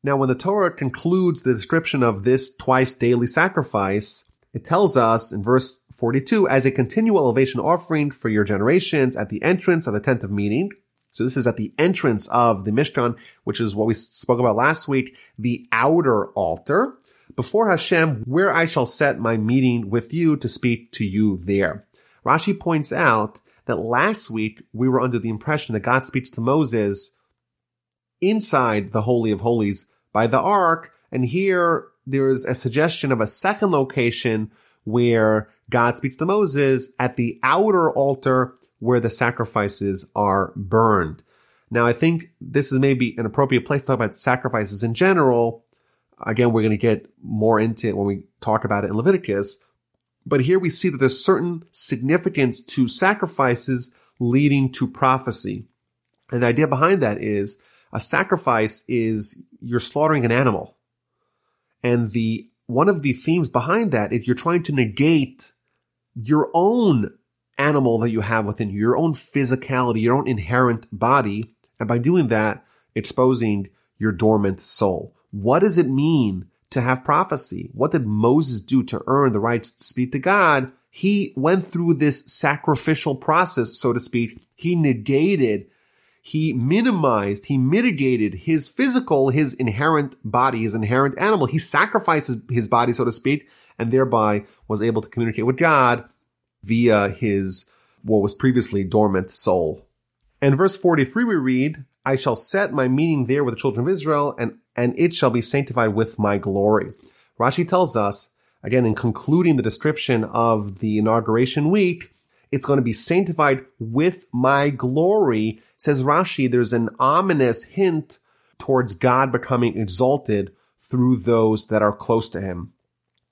Now, when the Torah concludes the description of this twice daily sacrifice, it tells us in verse 42, as a continual elevation offering for your generations at the entrance of the tent of meeting. So this is at the entrance of the Mishkan, which is what we spoke about last week, the outer altar before Hashem, where I shall set my meeting with you to speak to you there. Rashi points out that last week we were under the impression that God speaks to Moses inside the Holy of Holies by the ark. And here there's a suggestion of a second location where God speaks to Moses at the outer altar where the sacrifices are burned. Now, I think this is maybe an appropriate place to talk about sacrifices in general. Again, we're going to get more into it when we talk about it in Leviticus. But here we see that there's certain significance to sacrifices leading to prophecy. And the idea behind that is a sacrifice is you're slaughtering an animal. And the, one of the themes behind that is you're trying to negate your own animal that you have within you, your own physicality, your own inherent body. And by doing that, exposing your dormant soul. What does it mean to have prophecy? What did Moses do to earn the right to speak to God? He went through this sacrificial process, so to speak. He negated he minimized, he mitigated his physical, his inherent body, his inherent animal. He sacrificed his, his body, so to speak, and thereby was able to communicate with God via his, what was previously dormant soul. In verse 43, we read, I shall set my meeting there with the children of Israel, and and it shall be sanctified with my glory. Rashi tells us, again, in concluding the description of the inauguration week, it's going to be sanctified with my glory. Says Rashi, there's an ominous hint towards God becoming exalted through those that are close to him.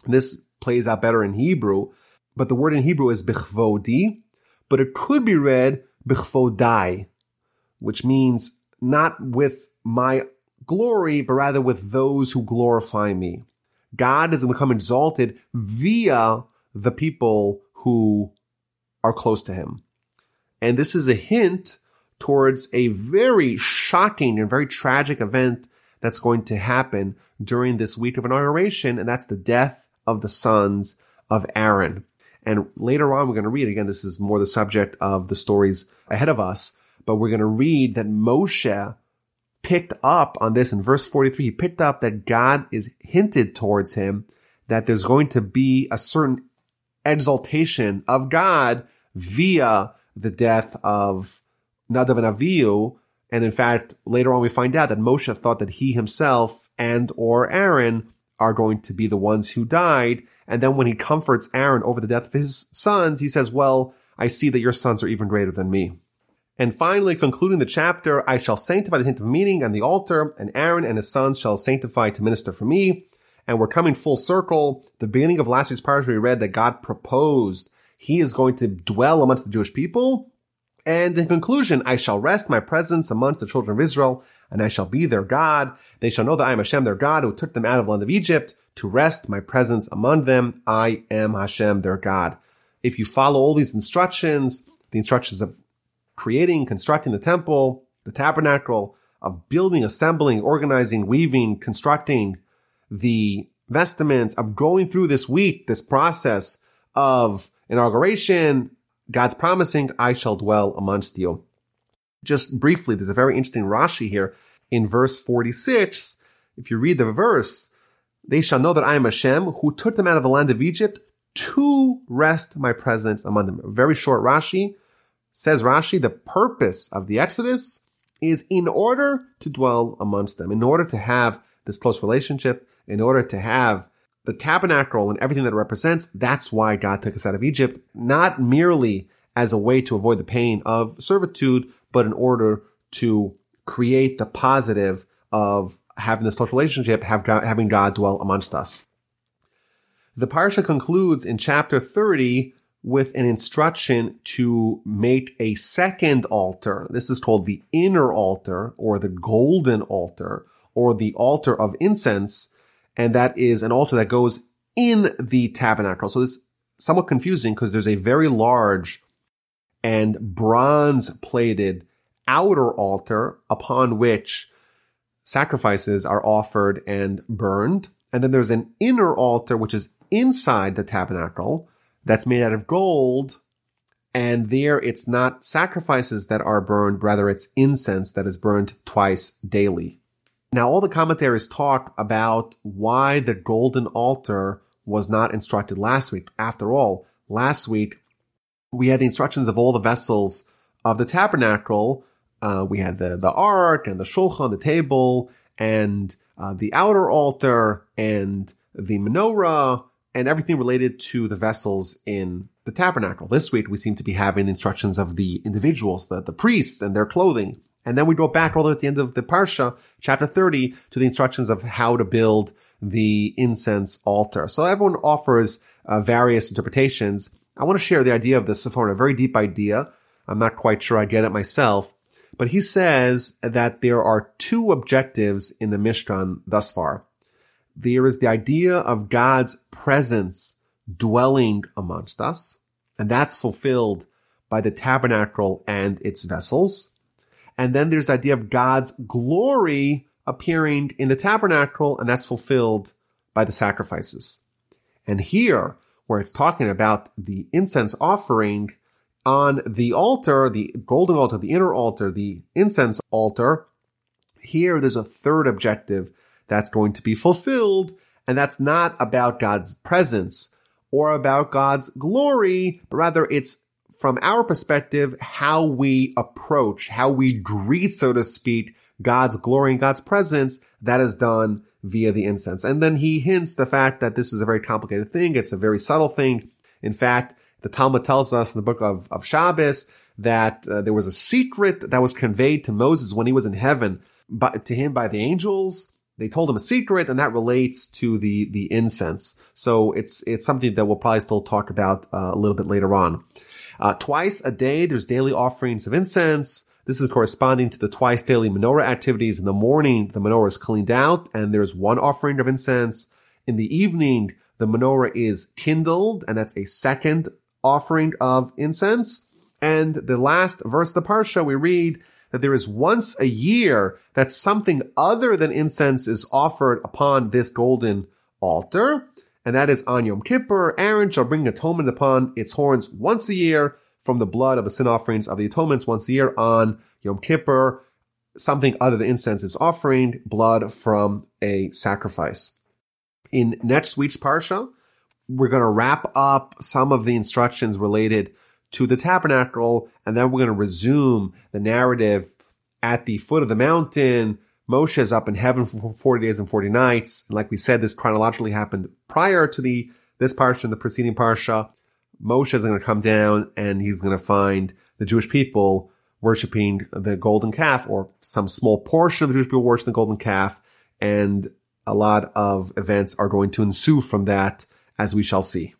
This plays out better in Hebrew, but the word in Hebrew is bichvodi, but it could be read bichvodai, which means not with my glory, but rather with those who glorify me. God has become exalted via the people who are close to him. And this is a hint towards a very shocking and very tragic event that's going to happen during this week of inauguration, and that's the death of the sons of Aaron. And later on, we're going to read again, this is more the subject of the stories ahead of us, but we're going to read that Moshe picked up on this in verse 43. He picked up that God is hinted towards him that there's going to be a certain exaltation of God via the death of Nadav and Avihu. And in fact, later on we find out that Moshe thought that he himself and or Aaron are going to be the ones who died. And then when he comforts Aaron over the death of his sons, he says, well, I see that your sons are even greater than me. And finally, concluding the chapter, I shall sanctify the tent of meeting and the altar, and Aaron and his sons shall sanctify to minister for me. And we're coming full circle. The beginning of last week's parasha, we read that God proposed he is going to dwell amongst the Jewish people. And in conclusion, I shall rest my presence amongst the children of Israel, and I shall be their God. They shall know that I am Hashem, their God, who took them out of the land of Egypt to rest my presence among them. I am Hashem, their God. If you follow all these instructions, the instructions of creating, constructing the temple, the tabernacle, of building, assembling, organizing, weaving, constructing the vestments, of going through this week, this process of inauguration, God's promising, I shall dwell amongst you. Just briefly, there's a very interesting Rashi here in verse 46. If you read the verse, they shall know that I am Hashem who took them out of the land of Egypt to rest my presence among them. A very short Rashi says Rashi, the purpose of the Exodus is in order to dwell amongst them, in order to have this close relationship, in order to have the tabernacle and everything that represents, that's why God took us out of Egypt, not merely as a way to avoid the pain of servitude, but in order to create the positive of having this close relationship, God, having God dwell amongst us. The parsha concludes in chapter 30 with an instruction to make a second altar. This is called the inner altar or the golden altar or the altar of incense and that is an altar that goes in the tabernacle. So this somewhat confusing because there's a very large and bronze plated outer altar upon which sacrifices are offered and burned. And then there's an inner altar, which is inside the tabernacle that's made out of gold. And there it's not sacrifices that are burned, rather it's incense that is burned twice daily. Now, all the commentaries talk about why the golden altar was not instructed last week. After all, last week we had the instructions of all the vessels of the tabernacle. Uh, we had the, the ark and the shulchan, the table, and uh, the outer altar and the menorah and everything related to the vessels in the tabernacle. This week we seem to be having instructions of the individuals, the, the priests and their clothing. And then we go back all the way at the end of the Parsha, chapter 30, to the instructions of how to build the incense altar. So everyone offers uh, various interpretations. I want to share the idea of the Sforno, a very deep idea. I'm not quite sure I get it myself, but he says that there are two objectives in the Mishkan thus far. There is the idea of God's presence dwelling amongst us, and that's fulfilled by the tabernacle and its vessels. And then there's the idea of God's glory appearing in the tabernacle, and that's fulfilled by the sacrifices. And here, where it's talking about the incense offering on the altar, the golden altar, the inner altar, the incense altar, here there's a third objective that's going to be fulfilled, and that's not about God's presence or about God's glory, but rather it's from our perspective, how we approach, how we greet, so to speak, God's glory and God's presence, that is done via the incense. And then he hints the fact that this is a very complicated thing. It's a very subtle thing. In fact, the Talmud tells us in the book of, of Shabbos that uh, there was a secret that was conveyed to Moses when he was in heaven, but to him by the angels. They told him a secret, and that relates to the the incense. So it's it's something that we'll probably still talk about uh, a little bit later on. Uh, twice a day, there's daily offerings of incense. This is corresponding to the twice daily menorah activities. In the morning, the menorah is cleaned out, and there's one offering of incense. In the evening, the menorah is kindled, and that's a second offering of incense. And the last verse of the parsha, we read that there is once a year that something other than incense is offered upon this golden altar. And that is on Yom Kippur. Aaron shall bring atonement upon its horns once a year from the blood of the sin offerings of the atonements once a year on Yom Kippur. Something other than incense is offering blood from a sacrifice. In next week's parsha, we're going to wrap up some of the instructions related to the tabernacle, and then we're going to resume the narrative at the foot of the mountain. Moshe is up in heaven for 40 days and 40 nights. And like we said, this chronologically happened prior to the, this parsha and the preceding parsha. Moshe is going to come down and he's going to find the Jewish people worshiping the golden calf or some small portion of the Jewish people worshiping the golden calf. And a lot of events are going to ensue from that as we shall see.